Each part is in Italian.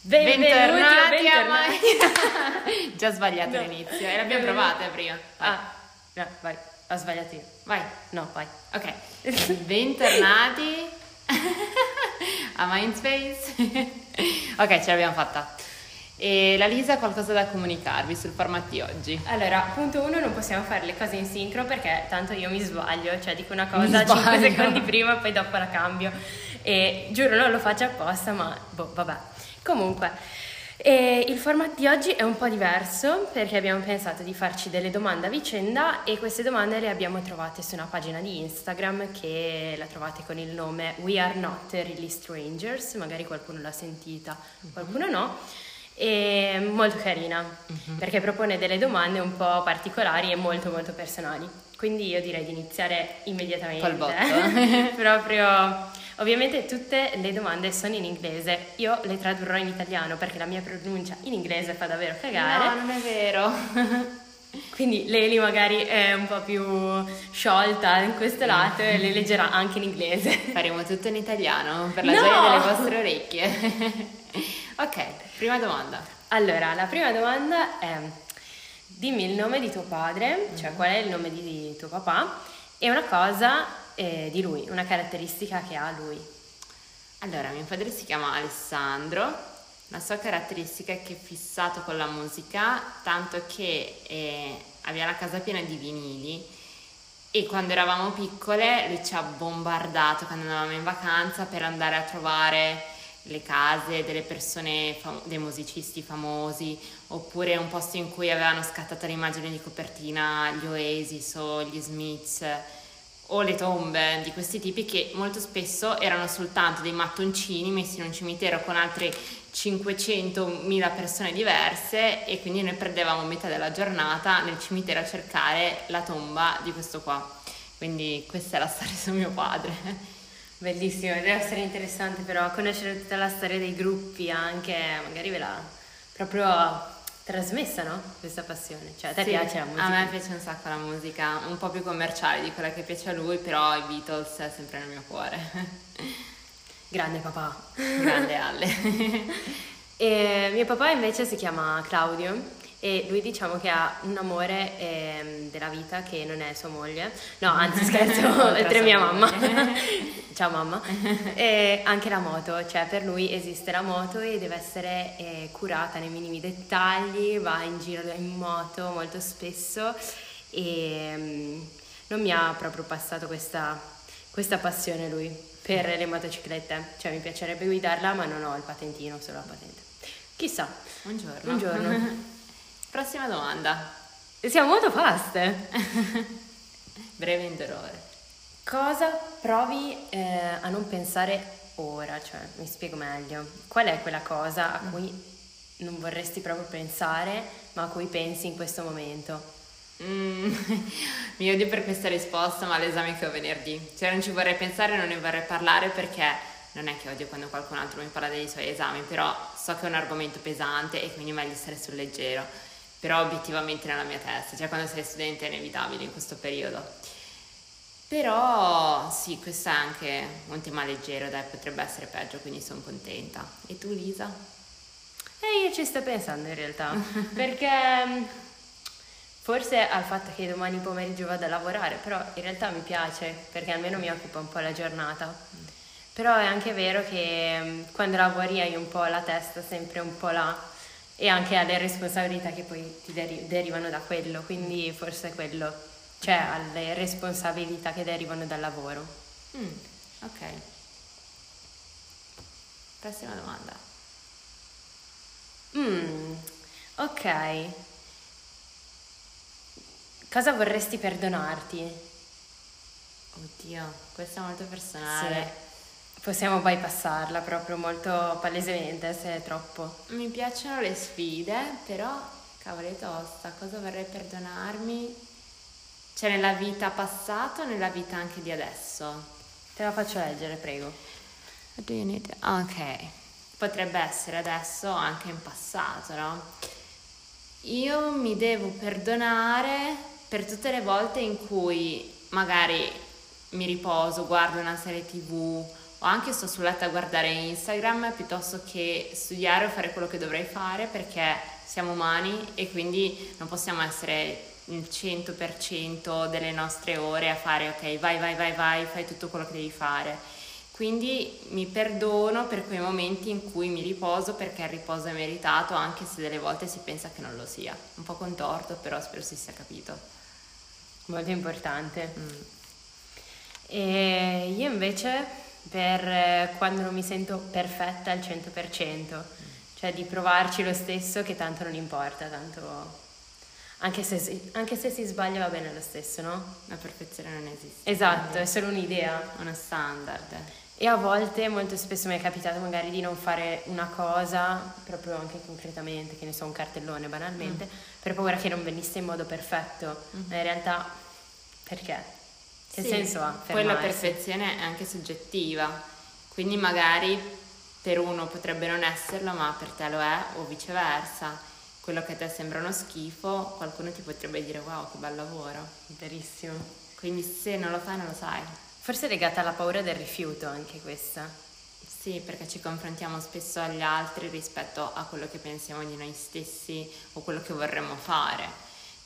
Benvenuti, Bentornati a bentornati. Già sbagliato No. l'inizio, e l'abbiamo Benvenuti. provata prima. Vai, Ah, no, vai, ho sbagliato io. vai. No, vai. Ok. Bentornati a Mindspace. ok, ce l'abbiamo fatta. E la Lisa ha qualcosa da comunicarvi sul format di oggi. Allora, punto uno, non possiamo fare le cose in sincro perché tanto io mi sbaglio, cioè dico una cosa 5 sbaglio. secondi prima poi dopo la cambio. E giuro non lo faccio apposta, ma boh, vabbè. Comunque, eh, il format di oggi è un po' diverso perché abbiamo pensato di farci delle domande a vicenda e queste domande le abbiamo trovate su una pagina di Instagram che la trovate con il nome We Are Not Really Strangers, magari qualcuno l'ha sentita, qualcuno no. È molto carina perché propone delle domande un po' particolari e molto molto personali. Quindi io direi di iniziare immediatamente. Proprio ovviamente tutte le domande sono in inglese. Io le tradurrò in italiano perché la mia pronuncia in inglese fa davvero cagare. No, non è vero. Quindi Leli magari è un po' più sciolta in questo lato e le leggerà anche in inglese. Faremo tutto in italiano per la No! gioia delle vostre orecchie. ok, prima domanda. Allora, la prima domanda è dimmi il nome di tuo padre, cioè qual è il nome di tuo papà e una cosa eh, di lui, una caratteristica che ha lui. Allora, mio padre si chiama Alessandro, la sua caratteristica è che è fissato con la musica, tanto che eh, aveva la casa piena di vinili e quando eravamo piccole lui ci ha bombardato quando andavamo in vacanza per andare a trovare le case delle persone, fam- dei musicisti famosi, oppure un posto in cui avevano scattato l'immagine di copertina gli Oasis o gli Smiths o le tombe di questi tipi che molto spesso erano soltanto dei mattoncini messi in un cimitero con altre 500.000 persone diverse e quindi noi perdevamo metà della giornata nel cimitero a cercare la tomba di questo qua. Quindi questa è la storia su mio padre. Bellissimo, deve essere interessante però conoscere tutta la storia dei gruppi anche, magari ve l'ha proprio trasmessa, no? Questa passione. Cioè, a te Sì, piace la musica? A me piace un sacco la musica, un po' più commerciale di quella che piace a lui, però i Beatles è sempre nel mio cuore. Grande papà. Grande Alle. E mio papà invece si chiama Claudio e lui diciamo che ha un amore ehm, della vita che non è sua moglie. No, anzi scherzo, sua mia mamma. Ciao mamma. E anche la moto, cioè per lui esiste la moto e deve essere eh, curata nei minimi dettagli, va in giro in moto molto spesso e mm, non mi ha proprio passato questa, questa passione lui per le motociclette, cioè mi piacerebbe guidarla ma non ho il patentino, solo la patente. Chissà, Un giorno. Prossima domanda. Siamo molto fast. Breve indolore. Cosa provi eh, a non pensare ora? Cioè, mi spiego meglio. Qual è quella cosa a cui non vorresti proprio pensare, ma a cui pensi in questo momento? Mm, mi odio per questa risposta, ma l'esame che ho venerdì. Cioè non ci vorrei pensare, non ne vorrei parlare perché non è che odio quando qualcun altro mi parla dei suoi esami, però so che è un argomento pesante e quindi è meglio stare sul leggero. Però obiettivamente nella mia testa, cioè quando sei studente è inevitabile in questo periodo. Però sì, questo è anche un tema leggero, dai, potrebbe essere peggio, quindi sono contenta. E tu Lisa? E io ci sto pensando in realtà, perché mm, forse al fatto che domani pomeriggio vado a lavorare, però in realtà mi piace, perché almeno mi occupa un po' la giornata. Però è anche vero che mm, quando lavori hai un po' la testa sempre un po' là e anche alle responsabilità che poi ti deri- derivano da quello, quindi forse quello, cioè alle responsabilità che derivano dal lavoro. Mm, ok. Prossima domanda. Mm, ok. Cosa vorresti perdonarti? Oddio, questa è molto personale. Possiamo bypassarla proprio molto palesemente se è troppo. Mi piacciono le sfide, però cavolo tosta, cosa vorrei perdonarmi? Cioè nella vita passata o nella vita anche di adesso? Te la faccio leggere, prego. Ok, potrebbe essere adesso o anche in passato, no? Io mi devo perdonare per tutte le volte in cui magari mi riposo, guardo una serie tv o anche sto sul letto a guardare Instagram piuttosto che studiare o fare quello che dovrei fare perché siamo umani e quindi non possiamo essere il 100% delle nostre ore a fare ok vai vai vai vai fai tutto quello che devi fare. Quindi mi perdono per quei momenti in cui mi riposo perché il riposo è meritato anche se delle volte si pensa che non lo sia. Un po' contorto però spero si sia capito. Molto importante. Mm. e io invece per eh, quando non mi sento perfetta al 100%, cioè di provarci lo stesso che tanto non importa, tanto anche se, si, anche se si sbaglia va bene lo stesso, no? La perfezione non esiste. Esatto, è solo un'idea. Uno standard. E a volte, molto spesso mi è capitato magari di non fare una cosa, proprio anche concretamente, che ne so, un cartellone banalmente, mm. per paura che non venisse in modo perfetto. Mm. Ma in realtà, perché? Che sì, senso ha? Poi la perfezione è anche soggettiva, quindi magari per uno potrebbe non esserlo, ma per te lo è, o viceversa. Quello che a te sembra uno schifo, qualcuno ti potrebbe dire wow, che bel lavoro. Verissimo. Quindi se non lo fai, non lo sai. Forse è legata alla paura del rifiuto anche questa. Sì, perché ci confrontiamo spesso agli altri rispetto a quello che pensiamo di noi stessi o quello che vorremmo fare.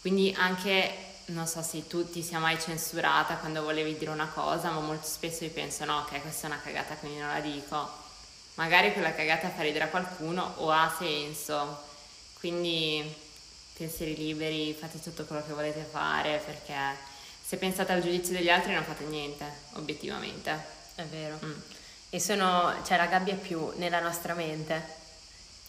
Quindi anche non so se tu ti sia mai censurata quando volevi dire una cosa, ma molto spesso io penso no, ok, questa è una cagata, quindi non la dico. Magari quella cagata fa ridere a qualcuno o ha senso. Quindi pensieri liberi, fate tutto quello che volete fare perché se pensate al giudizio degli altri non fate niente, obiettivamente. È vero. Mm. E sono, cioè la gabbia è più nella nostra mente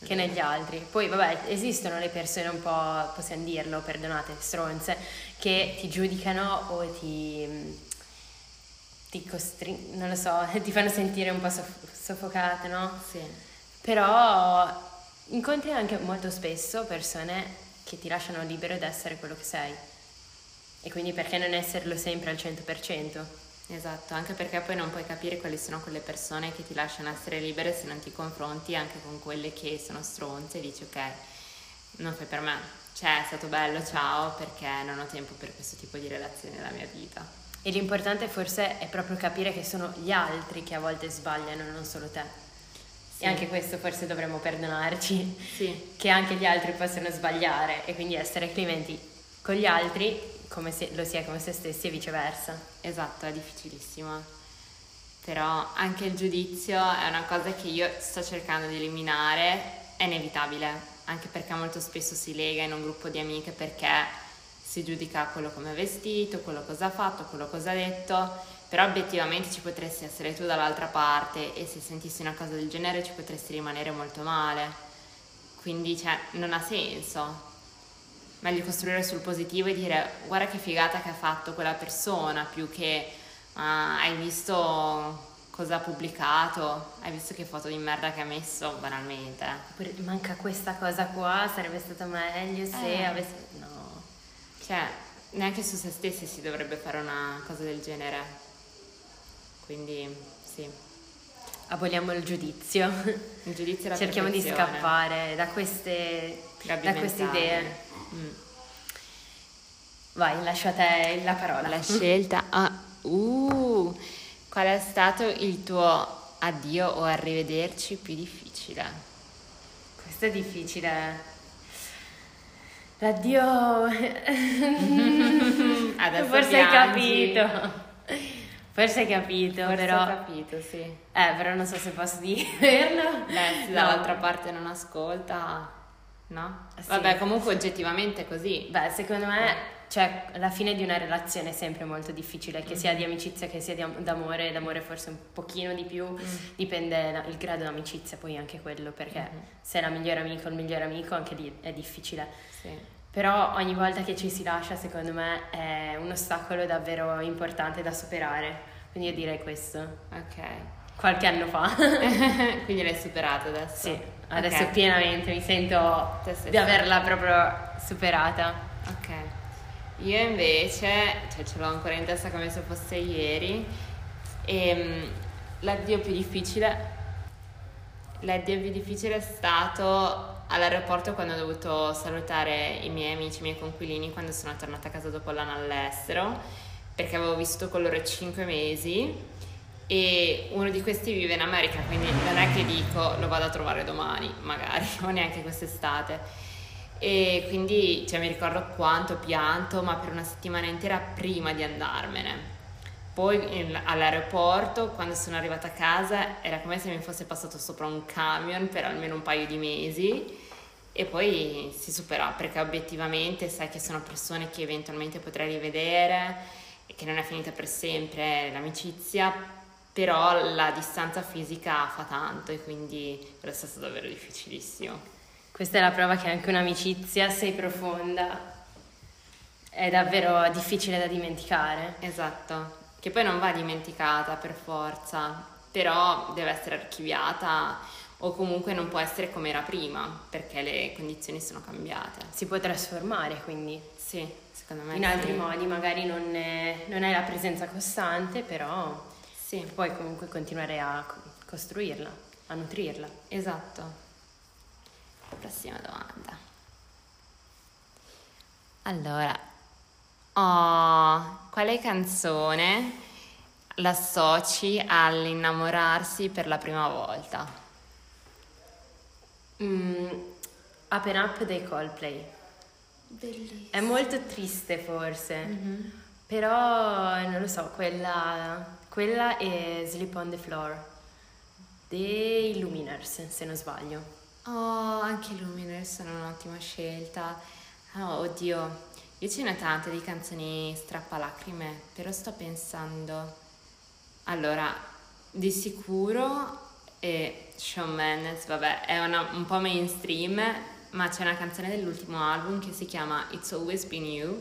che negli altri. Poi, vabbè, esistono le persone un po', possiamo dirlo, perdonate, stronze, che ti giudicano o ti, ti costringono, non lo so, ti fanno sentire un po' soff- soffocate, no? Sì. Però incontri anche molto spesso persone che ti lasciano libero di essere quello che sei. E quindi perché non esserlo sempre al 100%? Esatto, anche perché poi non puoi capire quali sono quelle persone che ti lasciano essere libere se non ti confronti anche con quelle che sono stronze e dici ok, non fai per me, cioè è stato bello, ciao, perché non ho tempo per questo tipo di relazioni nella mia vita. E l'importante forse è proprio capire che sono gli altri che a volte sbagliano, non solo te. Sì. E anche questo forse dovremmo perdonarci, sì. che anche gli altri possono sbagliare e quindi essere clementi con gli altri come se lo sia come se stessi e viceversa. Esatto, è difficilissimo. Però anche il giudizio è una cosa che io sto cercando di eliminare, è inevitabile, anche perché molto spesso si lega in un gruppo di amiche perché si giudica quello come è vestito, quello cosa ha fatto, quello cosa ha detto, però obiettivamente ci potresti essere tu dall'altra parte e se sentissi una cosa del genere ci potresti rimanere molto male. Quindi cioè, non ha senso meglio costruire sul positivo e dire guarda che figata che ha fatto quella persona più che uh, hai visto cosa ha pubblicato, hai visto che foto di merda che ha messo banalmente. Oppure manca questa cosa qua, sarebbe stato meglio se eh. avessi... No. Cioè, neanche su se stessi si dovrebbe fare una cosa del genere. Quindi, sì. Aboliamo il giudizio. Il giudizio e la Cerchiamo di scappare da queste, da queste idee. Mm. Vai, lascio a te la parola. La scelta. Ah, uh, qual è stato il tuo addio o arrivederci più difficile? Questo è difficile. L'addio. Adesso Forse hai capito. Forse hai capito, Forse però... ho capito, sì. Eh, però non so se posso dirlo. Beh, se dall'altra parte non ascolta no? Sì. Vabbè, comunque oggettivamente è così. Beh, secondo me, cioè, la fine di una relazione è sempre molto difficile, che mm. sia di amicizia che sia di am- d'amore, d'amore forse un pochino di più, mm. dipende la- il grado di amicizia, poi anche quello, perché mm-hmm. se è la migliore amica o il migliore amico anche lì è difficile. Sì. Però ogni volta che ci si lascia, secondo me, è un ostacolo davvero importante da superare. Quindi io direi questo. Ok. Qualche anno fa. Quindi l'hai superato adesso? Sì. Adesso okay. pienamente mi sento di averla proprio superata. Ok. Io invece, cioè ce l'ho ancora in testa come se fosse ieri, e ehm, l'addio più difficile, l'addio più difficile è stato all'aeroporto quando ho dovuto salutare i miei amici, i miei conquilini quando sono tornata a casa dopo l'anno all'estero, perché avevo vissuto con loro 5 mesi e uno di questi vive in America, quindi non è che dico lo vado a trovare domani, magari, o neanche quest'estate. E quindi cioè, mi ricordo quanto pianto, ma per una settimana intera prima di andarmene. Poi all'aeroporto, quando sono arrivata a casa, era come se mi fosse passato sopra un camion per almeno un paio di mesi e poi si superò perché obiettivamente sai che sono persone che eventualmente potrai rivedere e che non è finita per sempre l'amicizia, però la distanza fisica fa tanto e quindi quello è stato davvero difficilissimo. Questa è la prova che anche un'amicizia, se profonda, è davvero difficile da dimenticare. Esatto, che poi non va dimenticata per forza, però deve essere archiviata o comunque non può essere come era prima perché le condizioni sono cambiate. Si può trasformare quindi. Sì, secondo me. In sì. altri modi, magari non è, non è la presenza costante, però sì. puoi comunque continuare a costruirla, a nutrirla. Esatto. Prossima domanda. Allora, oh, quale canzone l'associ all'innamorarsi per la prima volta? Mm, Open Up dei Coldplay. Bellissimo. È molto triste forse, Mm-hmm. però non lo so, quella, quella è Sleep on the Floor dei Luminers, se non sbaglio. Oh, anche i Luminers sono un'ottima scelta. Oh, oddio, io ce ne ho tante di canzoni strappalacrime, però sto pensando... Allora, di sicuro e Shawn Mendes, vabbè, è una- un po' mainstream, ma c'è una canzone dell'ultimo album che si chiama It's Always Been You,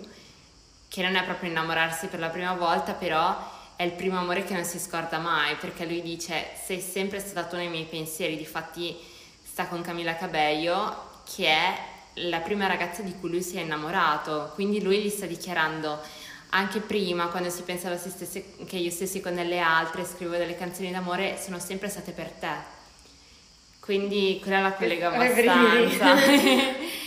che non è proprio innamorarsi per la prima volta, però è il primo amore che non si scorda mai, perché lui dice sei sempre stato nei miei pensieri, difatti sta con Camilla Cabello, che è la prima ragazza di cui lui si è innamorato, quindi lui gli sta dichiarando anche prima, quando si pensava si stesse- che io stessi con delle altre, scrivo delle canzoni d'amore, sono sempre state per te. Quindi quella la collego brividi. abbastanza.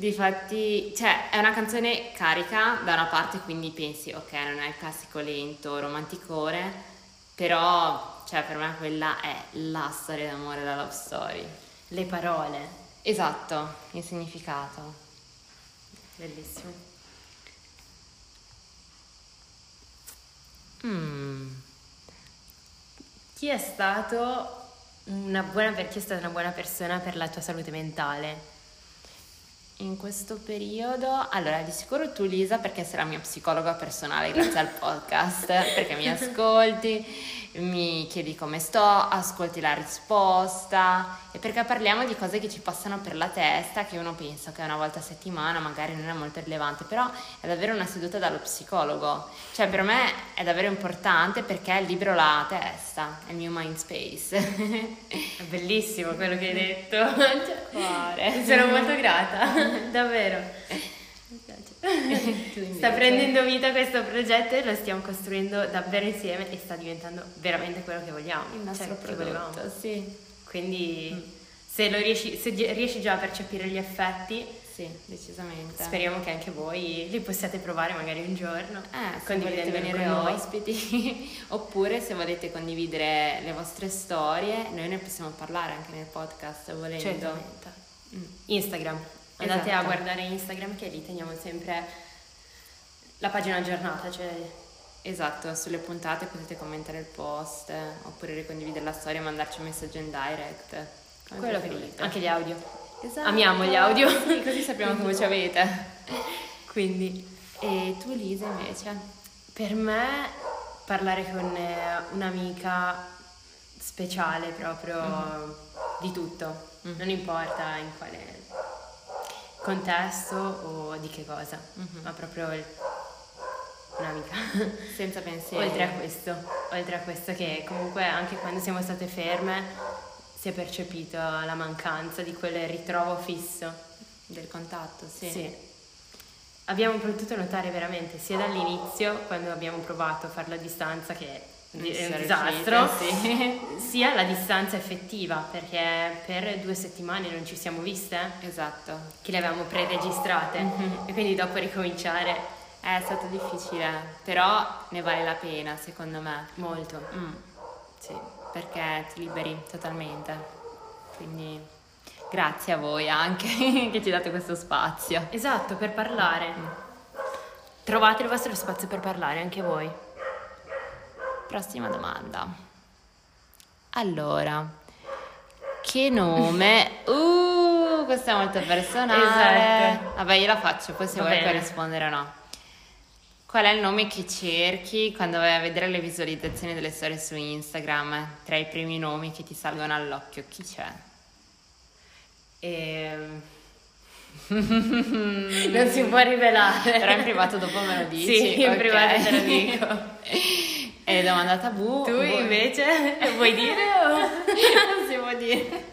Difatti, cioè, è una canzone carica da una parte, quindi pensi, ok, non è il classico lento, romanticore, però, cioè, per me quella è la storia d'amore, la love story. Le parole, Esatto, il significato. bellissimo. Mm. Chi è stato una buona, per- chi è stata una buona persona per la tua salute mentale? In questo periodo, allora di sicuro tu Lisa perché sei la mia psicologa personale grazie al podcast, perché mi ascolti, mi chiedi come sto, ascolti la risposta e perché parliamo di cose che ci passano per la testa che uno pensa che una volta a settimana magari non è molto rilevante, però è davvero una seduta dallo psicologo. Cioè per me è davvero importante perché libero la testa, è il mio mind space. È bellissimo quello che hai detto. Cuore. Sono molto grata, davvero. Mi piace. Sta prendendo vita questo progetto e lo stiamo costruendo davvero insieme e sta diventando veramente quello che vogliamo. il nostro cioè, che volevamo. prodotto, sì. Quindi se, lo riesci, se riesci già a percepire gli effetti, Sì, decisamente. speriamo che anche voi li possiate provare magari un giorno. Eh, se volete venire con noi. ospiti oppure se volete condividere le vostre storie, noi ne possiamo parlare anche nel podcast volendo. Certamente. Mm. Instagram. Andate a Esatto. guardare Instagram che lì teniamo sempre la pagina aggiornata, cioè Esatto, sulle puntate potete commentare il post oppure ricondividere la storia e mandarci un messaggio in direct. Come quello preferite. Anche gli audio. Esatto. Amiamo gli audio. Sì, così sappiamo che voce avete. Quindi E tu Lisa invece? per me parlare con eh, un'amica speciale proprio di tutto, Mhm. non importa in quale contesto o di che cosa, Mhm. ma proprio il- un'amica. Senza pensieri. oltre a questo, oltre a questo che comunque anche quando siamo state ferme si è percepito la mancanza di quel ritrovo fisso. Del contatto, sì. Sì. Abbiamo potuto notare veramente sia dall'inizio, quando abbiamo provato a farlo a distanza, che è un disastro, riuscite, sia la distanza effettiva, perché per due settimane non ci siamo viste, Esatto. che le avevamo pre-registrate, Mhm. e quindi dopo ricominciare È stato difficile, però ne vale la pena secondo me. molto. Mm. Sì, perché ti liberi totalmente. Quindi grazie a voi anche che ci date questo spazio. Esatto, per parlare. Trovate il vostro spazio per parlare anche voi. Prossima domanda. Allora, che nome? Uh, questa è molto personale. Esatto. Vabbè, io la faccio, poi se Va vuoi puoi rispondere o no. Qual è il nome che cerchi quando vai a vedere le visualizzazioni delle storie su Instagram? Tra i primi nomi che ti salgono all'occhio, chi c'è? Ehm, non si può rivelare. Però in privato dopo me lo dici. Sì, in privato te lo dico. E domanda tabù. Tu vuoi- invece vuoi dire o... non si può dire.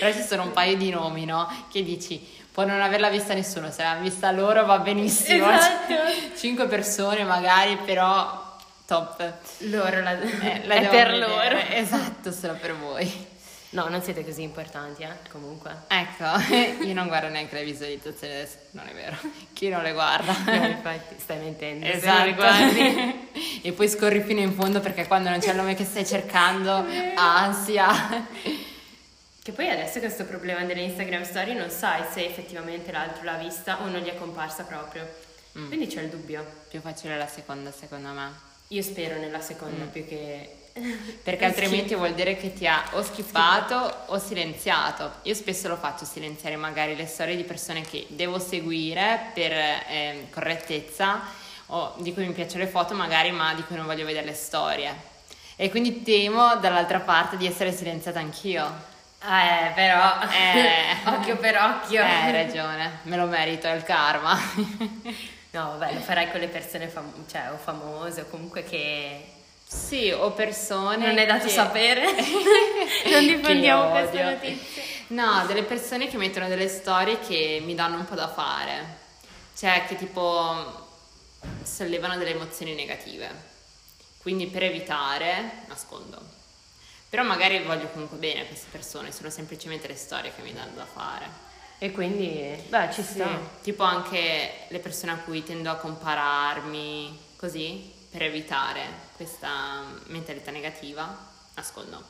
Però ci sono un paio di nomi, no? Che dici, può non averla vista nessuno, se l'ha vista loro va benissimo. Esatto. Cinque persone magari, però top. Loro la... Eh, la è per vedere. loro. Esatto, solo per voi. No, non siete così importanti, eh, comunque. Ecco, io non guardo neanche le visualizzazioni adesso, non è vero. Chi non le guarda? No, infatti, stai mentendo. se non Esatto. li guardi. E poi scorri fino in fondo perché quando non c'è il nome che stai cercando, ansia. Che poi adesso questo problema delle Instagram story non sai se effettivamente l'altro l'ha vista o non gli è comparsa proprio. Mm. Quindi c'è il dubbio. Più facile la seconda, secondo me. Io spero nella seconda Mm. più che... Perché altrimenti vuol dire che ti ha o skippato o silenziato. Io spesso lo faccio silenziare magari le storie di persone che devo seguire per ehm, correttezza o di cui mi piacciono le foto magari ma di cui non voglio vedere le storie. E quindi temo dall'altra parte di essere silenziata anch'io. Eh, però... Eh. occhio per occhio. Eh, hai ragione, me lo merito, è il karma. No, vabbè, lo farai con le persone fam- cioè, o famose o comunque che... sì, o persone Non è dato che- sapere. non diffondiamo queste notizie. No, delle persone che mettono delle storie che mi danno un po' da fare. Cioè, che tipo sollevano delle emozioni negative. Quindi per evitare, nascondo. Però magari voglio comunque bene a queste persone, sono semplicemente le storie che mi danno da fare. E quindi, beh, ci Sì, sta. tipo anche le persone a cui tendo a compararmi, così, per evitare questa mentalità negativa, nascondo.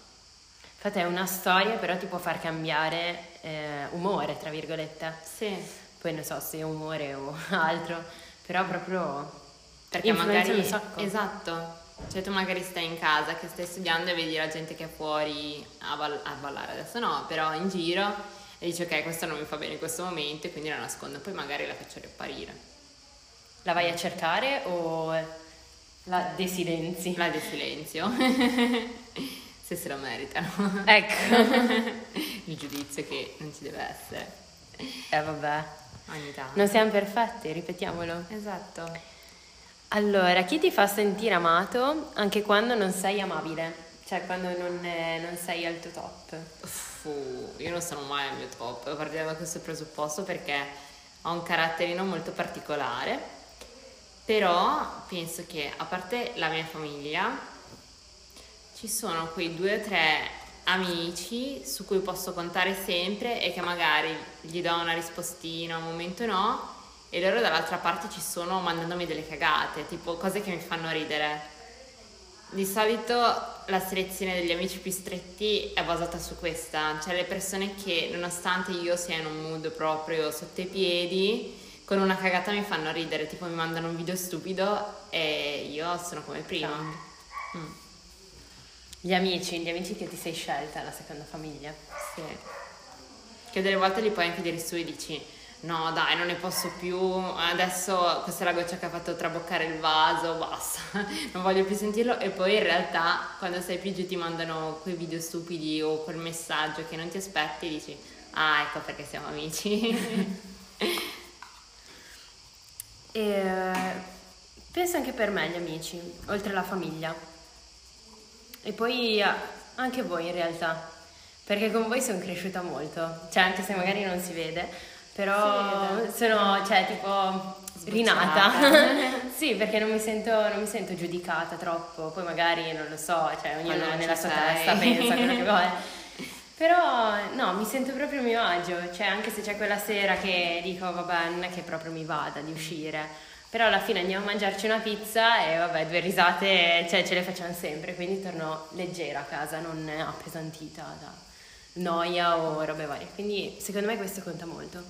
Infatti è una storia, però ti può far cambiare eh, umore, tra virgolette. Sì, Poi non so se è umore o altro, però proprio perché influenza magari un sacco. esatto. Cioè tu magari stai in casa che stai studiando e vedi la gente che è fuori a, ball- a ballare, adesso no, però in giro e dici ok, questo non mi fa bene in questo momento e quindi la nascondo, poi magari la faccio riapparire. La vai a cercare o la desilenzi? La di silenzio. Se se lo meritano. Ecco. Il giudizio che non ci deve essere eh vabbè, ogni tanto. non siamo perfetti, ripetiamolo. Esatto. Allora, chi ti fa sentire amato anche quando non sei amabile? Cioè quando non, eh, non sei al tuo top? Fu, io non sono mai al mio top, partiamo da questo presupposto perché ho un caratterino molto particolare, però penso che a parte la mia famiglia ci sono quei due o tre amici su cui posso contare sempre e che magari gli do una rispostina, un momento no, e loro dall'altra parte ci sono mandandomi delle cagate, tipo cose che mi fanno ridere. Di solito la selezione degli amici più stretti è basata su questa, cioè le persone che nonostante io sia in un mood proprio sotto i piedi, con una cagata mi fanno ridere, tipo mi mandano un video stupido e io sono come prima. Mm, Gli amici, gli amici che ti sei scelta, la seconda famiglia. sì. Che delle volte li puoi anche dire su e dici no dai non ne posso più, adesso questa è la goccia che ha fatto traboccare il vaso, basta, non voglio più sentirlo e poi in realtà quando sei più giù ti mandano quei video stupidi o quel messaggio che non ti aspetti e dici ah ecco perché siamo amici. E eh, penso anche per me gli amici, oltre alla famiglia. E poi eh, anche voi in realtà, perché con voi sono cresciuta molto, cioè anche se magari non si vede, però vede. sono, cioè tipo rinata. sì, perché non mi, sento, non mi sento giudicata troppo, poi magari non lo so, cioè ognuno nella sua sei. testa pensa quello che vuole. Però no, mi sento proprio a mio agio, cioè anche se c'è quella sera che dico vabbè non è che proprio mi vada di uscire, Però alla fine andiamo a mangiarci una pizza e vabbè, due risate cioè, ce le facciamo sempre, quindi torno leggera a casa, non appesantita da noia o robe varie. Quindi secondo me questo conta molto.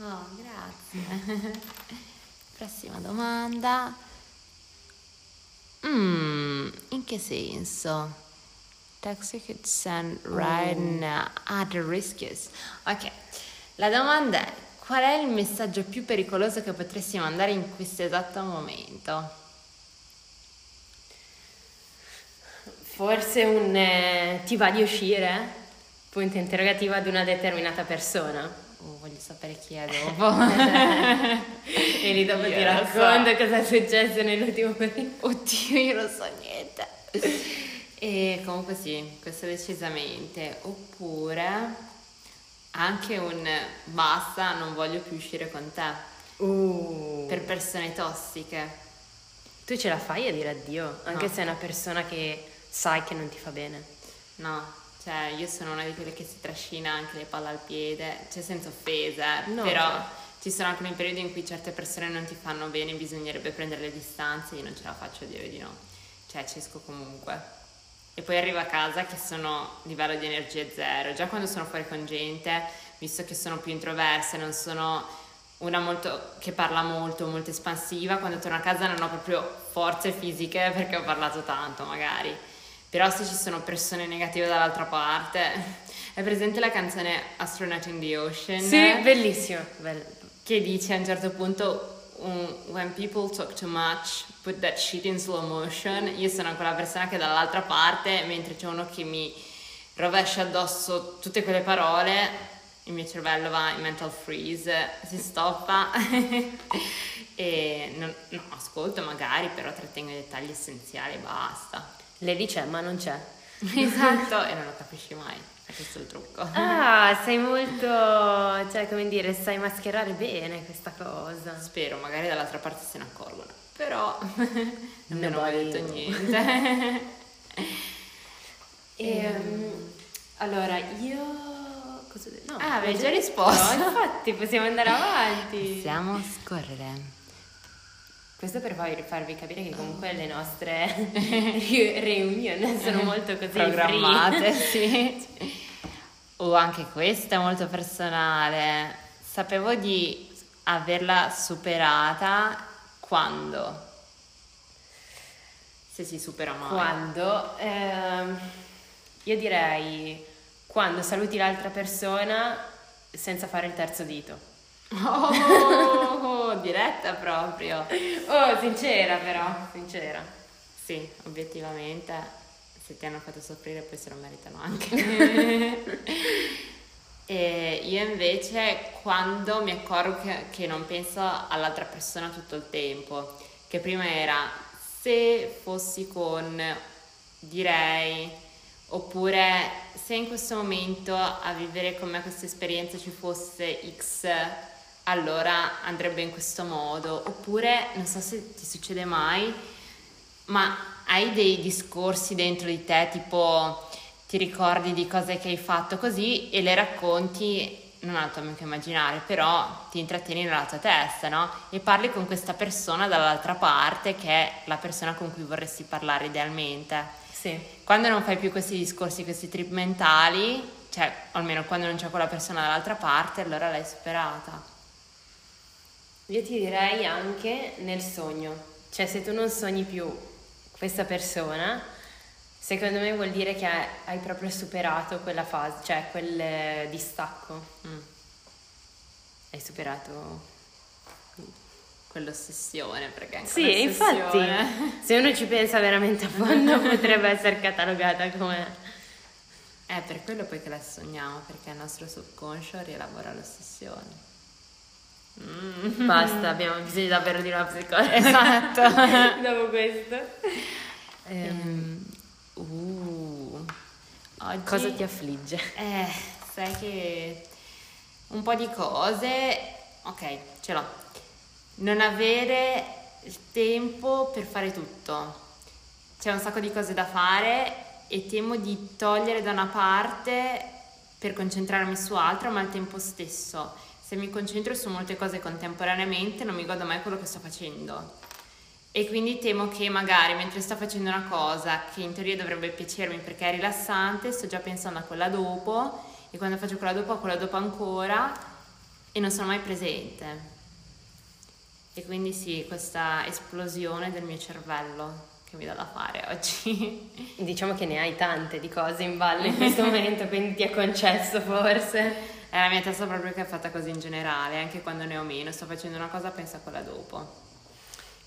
Oh, grazie. Prossima domanda. Mm, in che senso? Taxi could send right oh. now. Ah, the riskiest. Ok, la domanda è qual è il messaggio più pericoloso che potresti mandare in questo esatto momento? Forse un eh, ti va di uscire? Punto interrogativo ad una determinata persona. Oh, voglio sapere chi è dopo. e lì dopo io ti racconto so. cosa è successo nell'ultimo periodo. Oddio, io non so niente. E comunque sì, questo decisamente. Oppure anche un basta, non voglio più uscire con te. Uh. Per persone tossiche. Tu ce la fai a dire addio, anche no. se è una persona che sai che non ti fa bene. No, cioè, io sono una di quelle che si trascina anche le palle al piede, cioè senza offese, no, però cioè. ci sono alcuni periodi in cui certe persone non ti fanno bene, bisognerebbe prendere le distanze, io non ce la faccio a dire di no. Cioè, ci esco comunque. E poi arrivo a casa che sono livello di energia zero. Già quando sono fuori con gente, visto che sono più introversa, non sono una molto, che parla molto, molto espansiva, quando torno a casa non ho proprio forze fisiche perché ho parlato tanto magari però se ci sono persone negative dall'altra parte, è presente la canzone Astronaut in the Ocean? Sì, bellissima. Bell- che dice a un certo punto when people talk too much, put that shit in slow motion. Io sono quella persona che dall'altra parte, mentre c'è uno che mi rovescia addosso tutte quelle parole, il mio cervello va in mental freeze, si stoppa e non, no, ascolto magari, però trattengo i dettagli essenziali e basta. Lady c'è ma non c'è. Esatto, e non lo capisci mai. È questo il trucco. Ah, sei molto, cioè come dire, sai mascherare bene questa cosa. Spero, magari dall'altra parte se ne accorgono. Però non mi hanno mai detto niente. e, um, allora, io... Cosa no, ah, avevi già risposto. No, infatti, possiamo andare avanti. Possiamo scorrere. Questo per farvi capire che comunque le nostre reunion sono molto così programmate, sì. O anche questa è molto personale. Sapevo di averla superata quando? Se si supera mai. Quando? Eh, io direi quando saluti l'altra persona senza fare il terzo dito. Oh, diretta proprio. Oh, sincera però, sincera. Sì, obiettivamente, se ti hanno fatto soffrire poi se lo meritano anche. e io invece quando mi accorgo che, che non penso all'altra persona tutto il tempo, che prima era se fossi con, direi, oppure se in questo momento a vivere con me questa esperienza ci fosse X allora andrebbe in questo modo. Oppure, non so se ti succede mai, ma hai dei discorsi dentro di te, tipo ti ricordi di cose che hai fatto così e le racconti, non al tuo amico immaginario, però ti intrattieni nella tua testa, no? E parli con questa persona dall'altra parte che è la persona con cui vorresti parlare idealmente. Sì. Quando non fai più questi discorsi, questi trip mentali, cioè almeno quando non c'è quella persona dall'altra parte, allora l'hai superata. Io ti direi anche nel sogno, cioè se tu non sogni più questa persona, secondo me vuol dire che hai proprio superato quella fase, cioè quel eh, distacco. Mm. Hai superato quell'ossessione perché anche sì infatti se uno ci pensa veramente a fondo potrebbe essere catalogata come è per quello poi che la sogniamo perché il nostro subconscio rielabora l'ossessione Mm. Basta, abbiamo bisogno davvero di una psicologa. Esatto. Dopo questo. Um, uh, oggi, Cosa ti affligge? Eh, sai che un po' di cose, ok, ce l'ho. Non avere il tempo per fare tutto. C'è un sacco di cose da fare e temo di togliere da una parte per concentrarmi su altro, ma al tempo stesso se mi concentro su molte cose contemporaneamente non mi godo mai quello che sto facendo. E quindi temo che magari mentre sto facendo una cosa che in teoria dovrebbe piacermi perché è rilassante, sto già pensando a quella dopo e quando faccio quella dopo a quella dopo ancora e non sono mai presente. E quindi sì, questa esplosione del mio cervello che mi dà da fare oggi. Diciamo che ne hai tante di cose in ballo in questo momento, quindi ti è concesso forse. È la mia testa proprio che è fatta così in generale, anche quando ne ho meno, sto facendo una cosa, penso a quella dopo.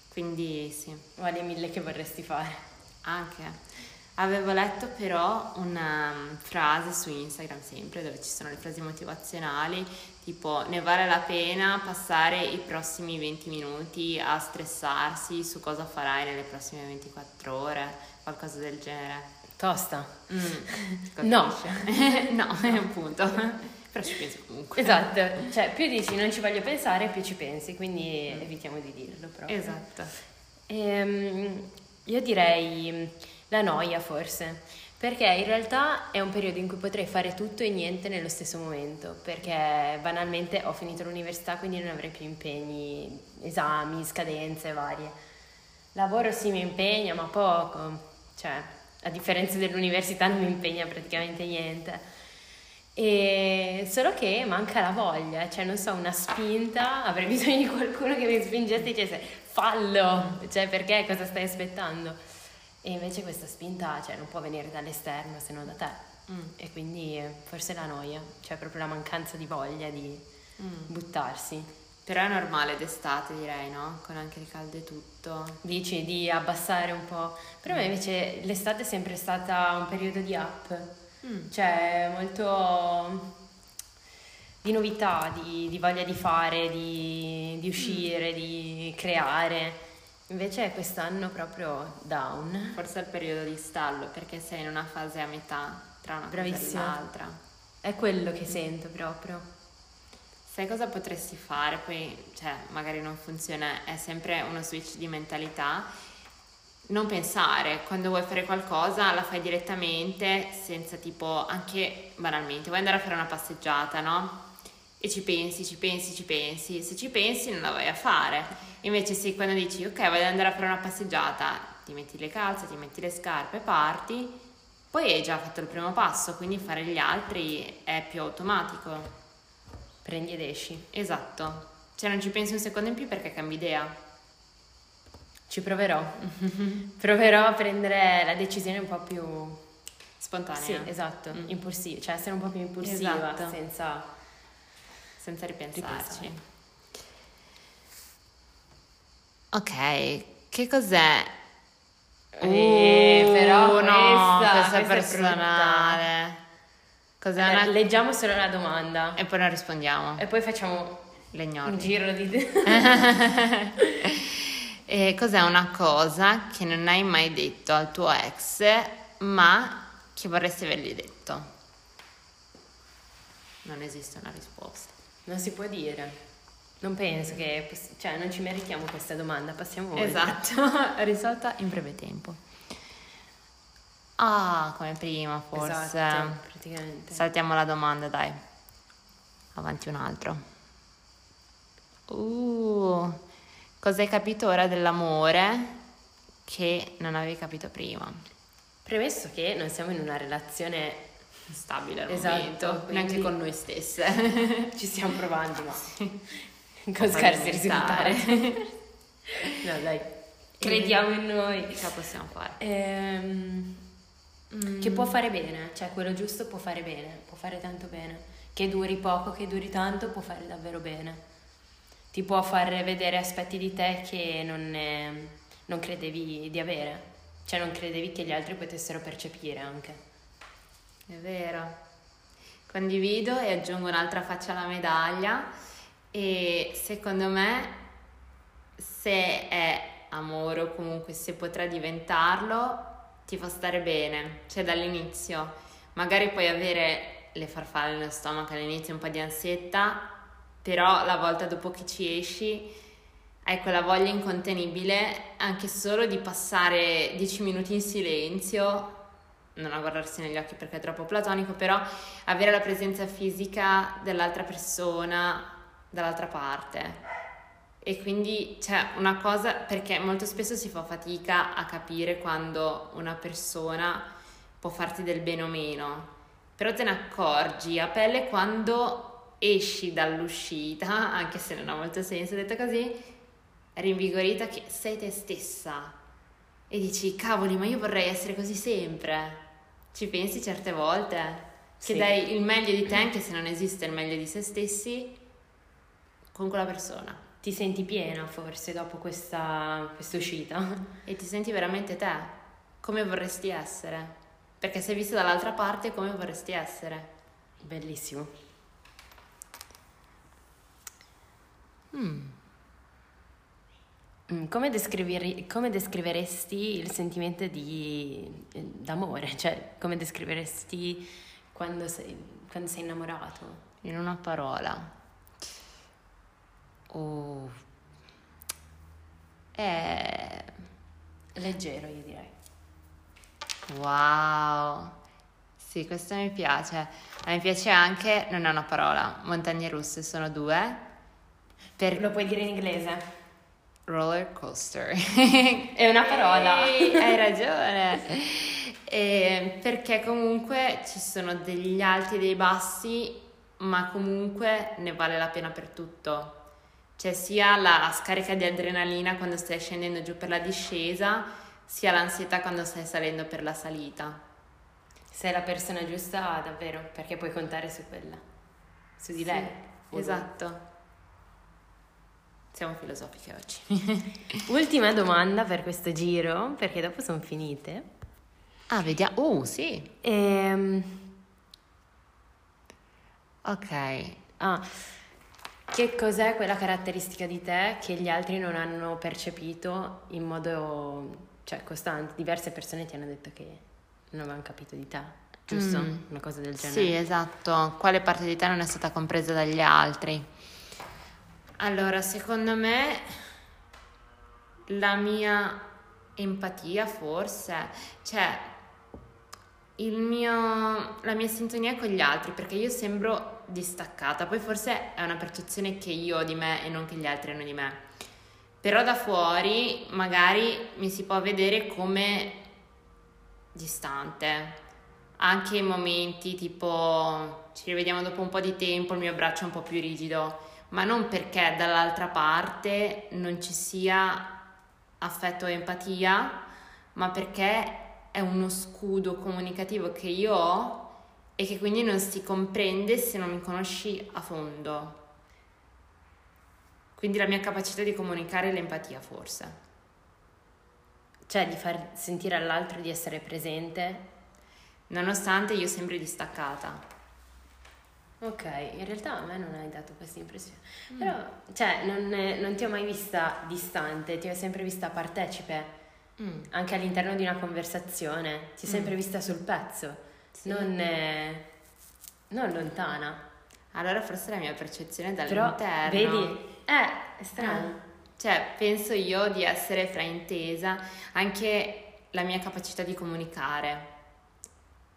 Quindi sì. Quali mille che vorresti fare? Anche. Avevo letto però una um, frase su Instagram sempre dove ci sono le frasi motivazionali tipo ne vale la pena passare i prossimi 20 minuti a stressarsi su cosa farai nelle prossime 24 ore, qualcosa del genere. Tosta. Mm, no. no, appunto. Però ci penso comunque. Esatto, cioè più dici non ci voglio pensare, più ci pensi, quindi mm. evitiamo di dirlo proprio. Esatto. Ehm, io direi la noia forse, perché in realtà è un periodo in cui potrei fare tutto e niente nello stesso momento, perché banalmente ho finito l'università quindi non avrei più impegni, esami, scadenze varie. Lavoro sì mi impegna, ma poco, cioè a differenza dell'università non mi impegna praticamente niente. E solo che manca la voglia, cioè non so, una spinta, avrei bisogno di qualcuno che mi spingesse e dicesse fallo, cioè perché cosa stai aspettando? E invece questa spinta cioè, non può venire dall'esterno se non da te. Mm. E quindi eh, forse la noia, cioè proprio la mancanza di voglia di mm. buttarsi. Però è normale d'estate direi, no? Con anche il caldo e tutto. Dici di abbassare un po'. Però mm. invece l'estate è sempre stata un periodo di up. Mm. Cioè molto di novità, di, di voglia di fare, di, di uscire, mm. di creare. Invece quest'anno proprio down. Forse è il periodo di stallo perché sei in una fase a metà tra una Bravissima. cosa e l'altra. È quello che sento proprio. Sai cosa potresti fare? Poi, cioè, magari non funziona, è sempre uno switch di mentalità. Non pensare, quando vuoi fare qualcosa la fai direttamente senza tipo, anche banalmente, vuoi andare a fare una passeggiata, no? E ci pensi, ci pensi, ci pensi. Se ci pensi non la vai a fare Invece sì, quando dici ok, voglio andare a fare una passeggiata, ti metti le calze, ti metti le scarpe, parti, poi hai già fatto il primo passo, quindi fare gli altri è più automatico. Prendi ed esci. Esatto. Cioè non ci pensi un secondo in più perché cambi idea. Ci proverò. proverò a prendere la decisione un po' più spontanea. Sì, esatto, mm. impulsiva, cioè essere un po' più impulsiva esatto. senza senza ripensarci. ripensare. Ok, che cos'è? Eh, uh, però no, questa, questa è personale. Cos'è allora, una... Leggiamo solo la domanda. E poi non rispondiamo. E poi facciamo un giro di... e cos'è una cosa che non hai mai detto al tuo ex, ma che vorresti avergli detto? Non esiste una risposta. Non si può dire. Non penso che, cioè non ci meritiamo questa domanda, passiamo oltre. Esatto, risolta in breve tempo. Ah, come prima forse. Esatto, praticamente. Saltiamo la domanda, dai. Avanti un altro. Uh, cosa hai capito ora dell'amore che non avevi capito prima? Premesso che non siamo in una relazione stabile al esatto, momento, neanche con noi stesse. Ci stiamo provando, ma con scarsi risultati. no, dai, crediamo in noi. Ce la possiamo fare. Ehm, mm. Che può fare bene, cioè quello giusto può fare bene, può fare tanto bene. Che duri poco, che duri tanto, può fare davvero bene. Ti può far vedere aspetti di te che non, eh, non credevi di avere, cioè non credevi che gli altri potessero percepire anche. È vero. Condivido e aggiungo un'altra faccia alla medaglia e secondo me se è amore o comunque se potrà diventarlo ti fa stare bene, cioè dall'inizio. Magari puoi avere le farfalle nello stomaco all'inizio, un po' di ansietta, però la volta dopo che ci esci hai quella voglia incontenibile anche solo di passare dieci minuti in silenzio, non a guardarsi negli occhi perché è troppo platonico, però avere la presenza fisica dell'altra persona dall'altra parte. E quindi c'è una cosa, perché molto spesso si fa fatica a capire quando una persona può farti del bene o meno, però te ne accorgi a pelle quando esci dall'uscita, anche se non ha molto senso detto così, rinvigorita che sei te stessa e dici cavoli ma io vorrei essere così sempre. Ci pensi certe volte? Che sì. dai il meglio di te anche se non esiste il meglio di se stessi con quella persona ti senti piena forse dopo questa, questa uscita. E ti senti veramente te, come vorresti essere. Perché sei vista dall'altra parte come vorresti essere. Bellissimo. Mm. mm come, come, descriveresti il sentimento di, d'amore? Cioè, come descriveresti quando sei, quando sei innamorato? In una parola o è leggero, io direi. Wow, sì, questo mi piace. A me piace anche, non è una parola, montagne russe sono due. Per... Lo puoi dire in inglese? Roller coaster. è una parola. Ehi, hai ragione. E perché comunque ci sono degli alti e dei bassi, ma comunque ne vale la pena per tutto c'è sia la scarica di adrenalina quando stai scendendo giù per la discesa, sia l'ansietà quando stai salendo per la salita. Sei la persona giusta davvero, perché puoi contare su quella, su di sì, lei. Esatto. Siamo filosofiche oggi. Ultima domanda per questo giro, perché dopo sono finite. Ah, vediamo. Oh, sì. Ehm... Ok. Ah, che cos'è quella caratteristica di te che gli altri non hanno percepito in modo cioè, costante? Diverse persone ti hanno detto che non avevano capito di te, giusto? Mm. Una cosa del genere. Sì, esatto. Quale parte di te non è stata compresa dagli altri? Allora, secondo me la mia empatia forse, cioè mio, la mia sintonia con gli altri, perché io sembro distaccata, poi forse è una percezione che io ho di me e non che gli altri hanno di me. Però da fuori magari mi si può vedere come distante, anche in momenti tipo ci rivediamo dopo un po' di tempo, il mio braccio è un po' più rigido, ma non perché dall'altra parte non ci sia affetto e empatia, ma perché è uno scudo comunicativo che io ho e che quindi non si comprende se non mi conosci a fondo. Quindi la mia capacità di comunicare è l'empatia forse. Cioè di far sentire all'altro di essere presente. Nonostante io sembri distaccata. Ok, in realtà a me non hai dato questa impressione. Mm. Però, cioè, non, non ti ho mai vista distante, ti ho sempre vista partecipe mm. anche all'interno di una conversazione, ti sei sempre mm. vista sul pezzo, sì. non, eh, non, lontana. Allora forse la mia percezione dall'interno... Però, vedi, eh, è strano. Eh. Cioè, penso io di essere fraintesa, anche la mia capacità di comunicare,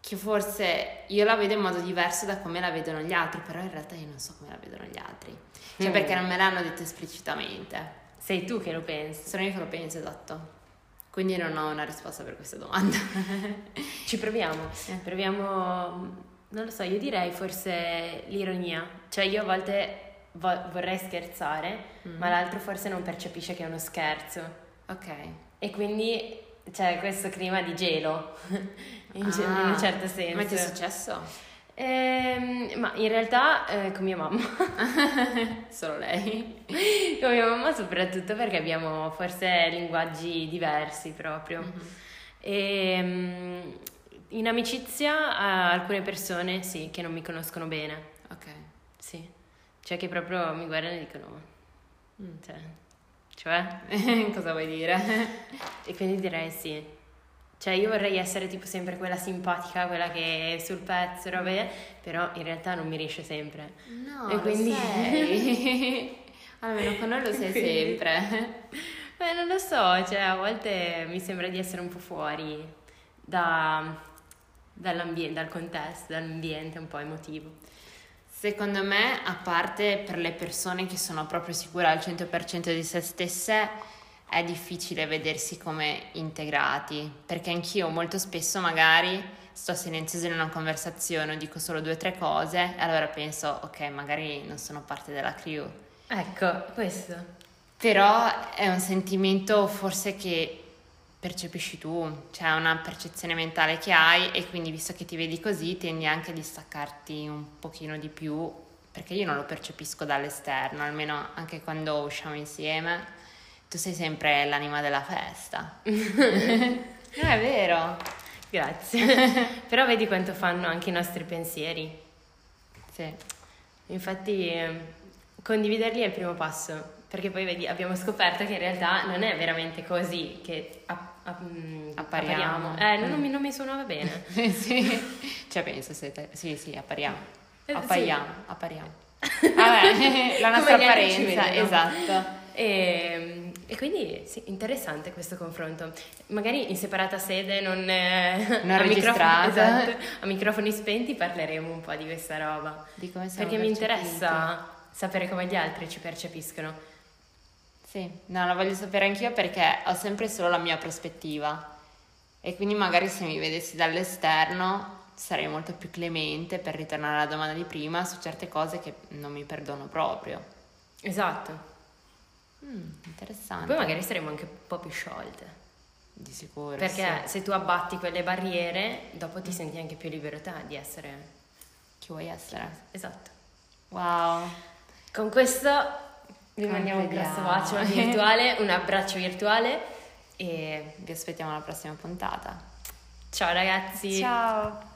che forse io la vedo in modo diverso da come la vedono gli altri, però in realtà io non so come la vedono gli altri. Cioè, mm. perché non me l'hanno detto esplicitamente. Sei tu che lo pensi. Sono io che lo penso, esatto. Quindi non ho una risposta per questa domanda. Ci proviamo. Eh. Proviamo, non lo so, io direi forse l'ironia. Cioè io a volte vo- vorrei scherzare, mm. ma l'altro forse non percepisce che è uno scherzo. Ok. E quindi c'è questo clima di gelo, in, ah, in un certo senso. Ma ti è successo? Eh, ma in realtà eh, con mia mamma. Solo lei? con mia mamma soprattutto perché abbiamo forse linguaggi diversi proprio. Mm-hmm. E, um, in amicizia alcune persone sì, che non mi conoscono bene. Ok. Sì. Cioè che proprio mi guardano e dicono... Mm, cioè, cioè? cosa vuoi dire? e quindi direi sì. Cioè io vorrei essere tipo sempre quella simpatica, quella che è sul pezzo, robe, però in realtà non mi riesce sempre. No, e quindi... sei. Almeno con noi lo sei quindi... sempre. Beh, non lo so, cioè a volte mi sembra di essere un po' fuori da, dall'ambiente, dal contesto, dall'ambiente un po' emotivo. Secondo me, a parte per le persone che sono proprio sicure al 100% di se stesse, è difficile vedersi come integrati, perché anch'io molto spesso magari sto silenziosa in una conversazione o dico solo due o tre cose e allora penso, ok, magari non sono parte della crew. Ecco, questo. Però è un sentimento forse che percepisci tu, cioè una percezione mentale che hai e quindi visto che ti vedi così tendi anche a distaccarti un pochino di più perché io non lo percepisco dall'esterno, almeno anche quando usciamo insieme, tu sei sempre l'anima della festa. non è vero? Grazie. Però vedi quanto fanno anche i nostri pensieri. Sì. Infatti condividerli è il primo passo, perché poi vedi, abbiamo scoperto che in realtà non è veramente così che app- mm, appariamo. appariamo. Eh, non, mi, non mi suonava bene. sì, cioè penso siete... Sì, sì, appariamo. Eh, appariamo, sì. appariamo. Vabbè, la nostra apparenza, esatto. E, e quindi sì, interessante questo confronto. Magari in separata sede, non, eh, Non a, registrata. esatto, a microfoni spenti, parleremo un po' di questa roba. Di come siamo Perché mi interessa sapere come gli altri ci percepiscono. Sì, no, lo voglio sapere anch'io perché ho sempre solo la mia prospettiva e quindi magari se mi vedessi dall'esterno sarei molto più clemente per ritornare alla domanda di prima su certe cose che non mi perdono proprio. Esatto. Mm, interessante. Poi magari saremo anche un po' più sciolte. Di sicuro. Perché sì. se tu abbatti quelle barriere, dopo ti senti anche più libero te di essere. Chi vuoi essere? Esatto. Wow. Con questo vi mandiamo un grosso bacio virtuale, un abbraccio virtuale e Vi aspettiamo alla prossima puntata. ciao ragazzi. Ciao.